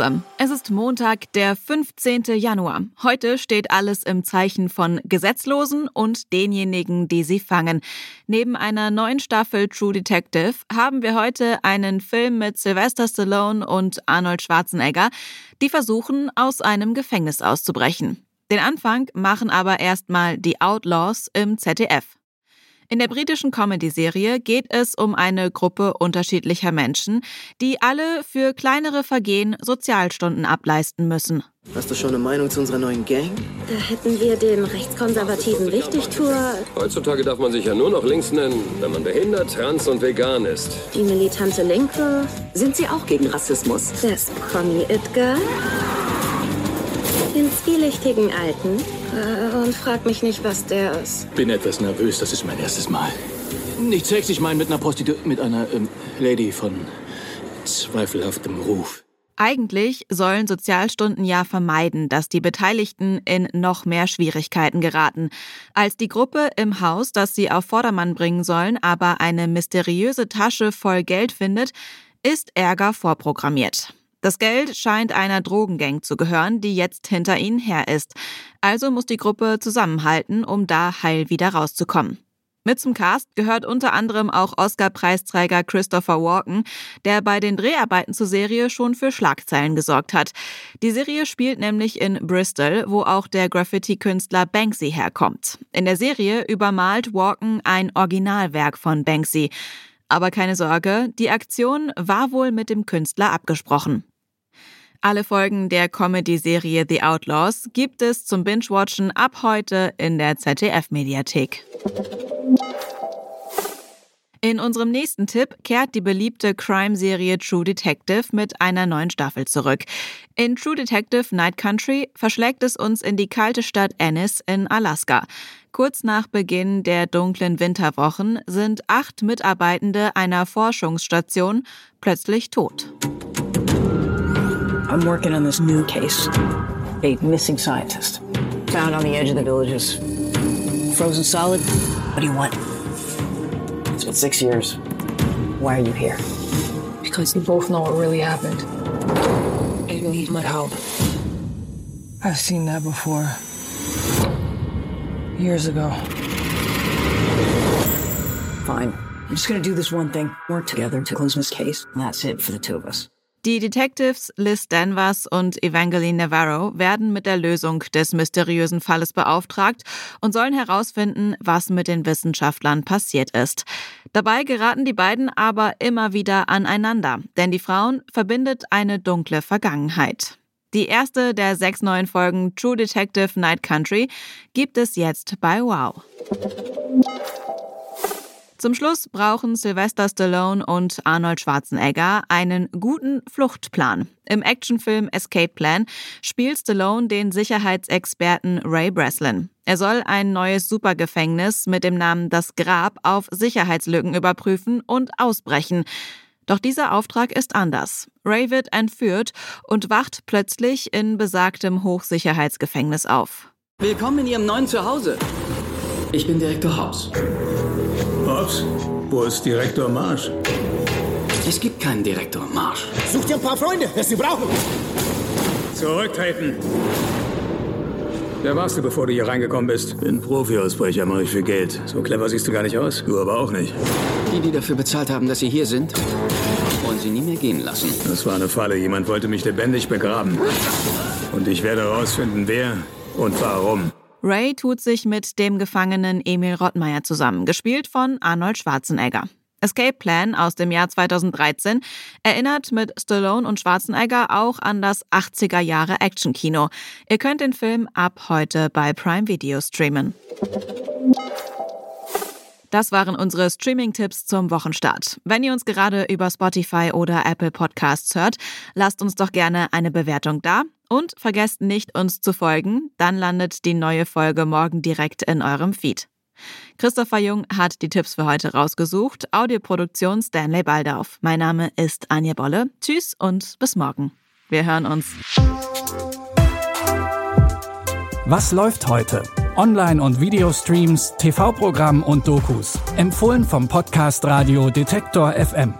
Zusammen. Es ist Montag, der 15. Januar. Heute steht alles im Zeichen von Gesetzlosen und denjenigen, die sie fangen. Neben einer neuen Staffel True Detective haben wir heute einen Film mit Sylvester Stallone und Arnold Schwarzenegger, die versuchen, aus einem Gefängnis auszubrechen. Den Anfang machen aber erstmal die Outlaws im ZDF. In der britischen Comedy-Serie geht es um eine Gruppe unterschiedlicher Menschen, die alle für kleinere Vergehen Sozialstunden ableisten müssen. Hast du schon eine Meinung zu unserer neuen Gang? Da hätten wir den rechtskonservativen Wichtigtour, Heutzutage darf man sich ja nur noch links nennen, wenn man behindert, trans und vegan ist. die militante Linke, Sind Sie auch gegen Rassismus? das Promi-It-Girl, den zwielichtigen Alten äh, und frag mich nicht, was der ist. Bin etwas nervös, das ist mein erstes Mal. Nicht Sex, ich meine mit einer Prostitu mit einer ähm, Lady von zweifelhaftem Ruf. Eigentlich sollen Sozialstunden ja vermeiden, dass die Beteiligten in noch mehr Schwierigkeiten geraten. Als die Gruppe im Haus, das sie auf Vordermann bringen sollen, aber eine mysteriöse Tasche voll Geld findet, ist Ärger vorprogrammiert. Das Geld scheint einer Drogengang zu gehören, die jetzt hinter ihnen her ist. Also muss die Gruppe zusammenhalten, um da heil wieder rauszukommen. Mit zum Cast gehört unter anderem auch Oscar-Preisträger Christopher Walken, der bei den Dreharbeiten zur Serie schon für Schlagzeilen gesorgt hat. Die Serie spielt nämlich in Bristol, wo auch der Graffiti-Künstler Banksy herkommt. In der Serie übermalt Walken ein Originalwerk von Banksy. Aber keine Sorge, die Aktion war wohl mit dem Künstler abgesprochen. Alle Folgen der Comedy-Serie The Outlaws gibt es zum Binge-Watchen ab heute in der ZDF-Mediathek. In unserem nächsten Tipp kehrt die beliebte Crime-Serie True Detective mit einer neuen Staffel zurück. In True Detective Night Country verschlägt es uns in die kalte Stadt Ennis in Alaska. Kurz nach Beginn der dunklen Winterwochen sind acht Mitarbeitende einer Forschungsstation plötzlich tot. I'm working on this new case. A missing scientist. Found on the edge of the villages. Frozen solid. What do you want? It's been six years. Why are you here? Because we both know what really happened. And you need my help. I've seen that before. Years ago. Fine. I'm just gonna do this one thing. Work together to close this case. And that's it for the two of us. Die Detectives Liz Danvers und Evangeline Navarro werden mit der Lösung des mysteriösen Falles beauftragt und sollen herausfinden, was mit den Wissenschaftlern passiert ist. Dabei geraten die beiden aber immer wieder aneinander, denn die Frauen verbindet eine dunkle Vergangenheit. Die erste der sechs neuen Folgen True Detective Night Country gibt es jetzt bei Wow. Zum Schluss brauchen Sylvester Stallone und Arnold Schwarzenegger einen guten Fluchtplan. Im Actionfilm Escape Plan spielt Stallone den Sicherheitsexperten Ray Breslin. Er soll ein neues Supergefängnis mit dem Namen Das Grab auf Sicherheitslücken überprüfen und ausbrechen. Doch dieser Auftrag ist anders. Ray wird entführt und wacht plötzlich in besagtem Hochsicherheitsgefängnis auf. Willkommen in Ihrem neuen Zuhause. Ich bin Direktor Hobbs. Hobbs, wo ist Direktor Marsch? Es gibt keinen Direktor Marsch. Such dir ein paar Freunde, das sie brauchen. Zurücktreten! Wer warst du, bevor du hier reingekommen bist? Bin Profi-Ausbrecher, mache ich für Geld. So clever siehst du gar nicht aus. Du aber auch nicht. Die, die dafür bezahlt haben, dass Sie hier sind, wollen Sie nie mehr gehen lassen. Das war eine Falle. Jemand wollte mich lebendig begraben. Und ich werde herausfinden, wer und warum. Ray tut sich mit dem Gefangenen Emil Rottmeier zusammen, gespielt von Arnold Schwarzenegger. Escape Plan aus dem Jahr 2013 erinnert mit Stallone und Schwarzenegger auch an das 80er Jahre Actionkino. Ihr könnt den Film ab heute bei Prime Video streamen. Das waren unsere Streaming-Tipps zum Wochenstart. Wenn ihr uns gerade über Spotify oder Apple Podcasts hört, lasst uns doch gerne eine Bewertung da und vergesst nicht, uns zu folgen. Dann landet die neue Folge morgen direkt in eurem Feed. Christopher Jung hat die Tipps für heute rausgesucht. Audioproduktion Stanley Baldauf. Mein Name ist Anja Bolle. Tschüss und bis morgen. Wir hören uns. Was läuft heute? Online- und Videostreams, TV-Programm und Dokus. Empfohlen vom Podcast Radio Detektor FM.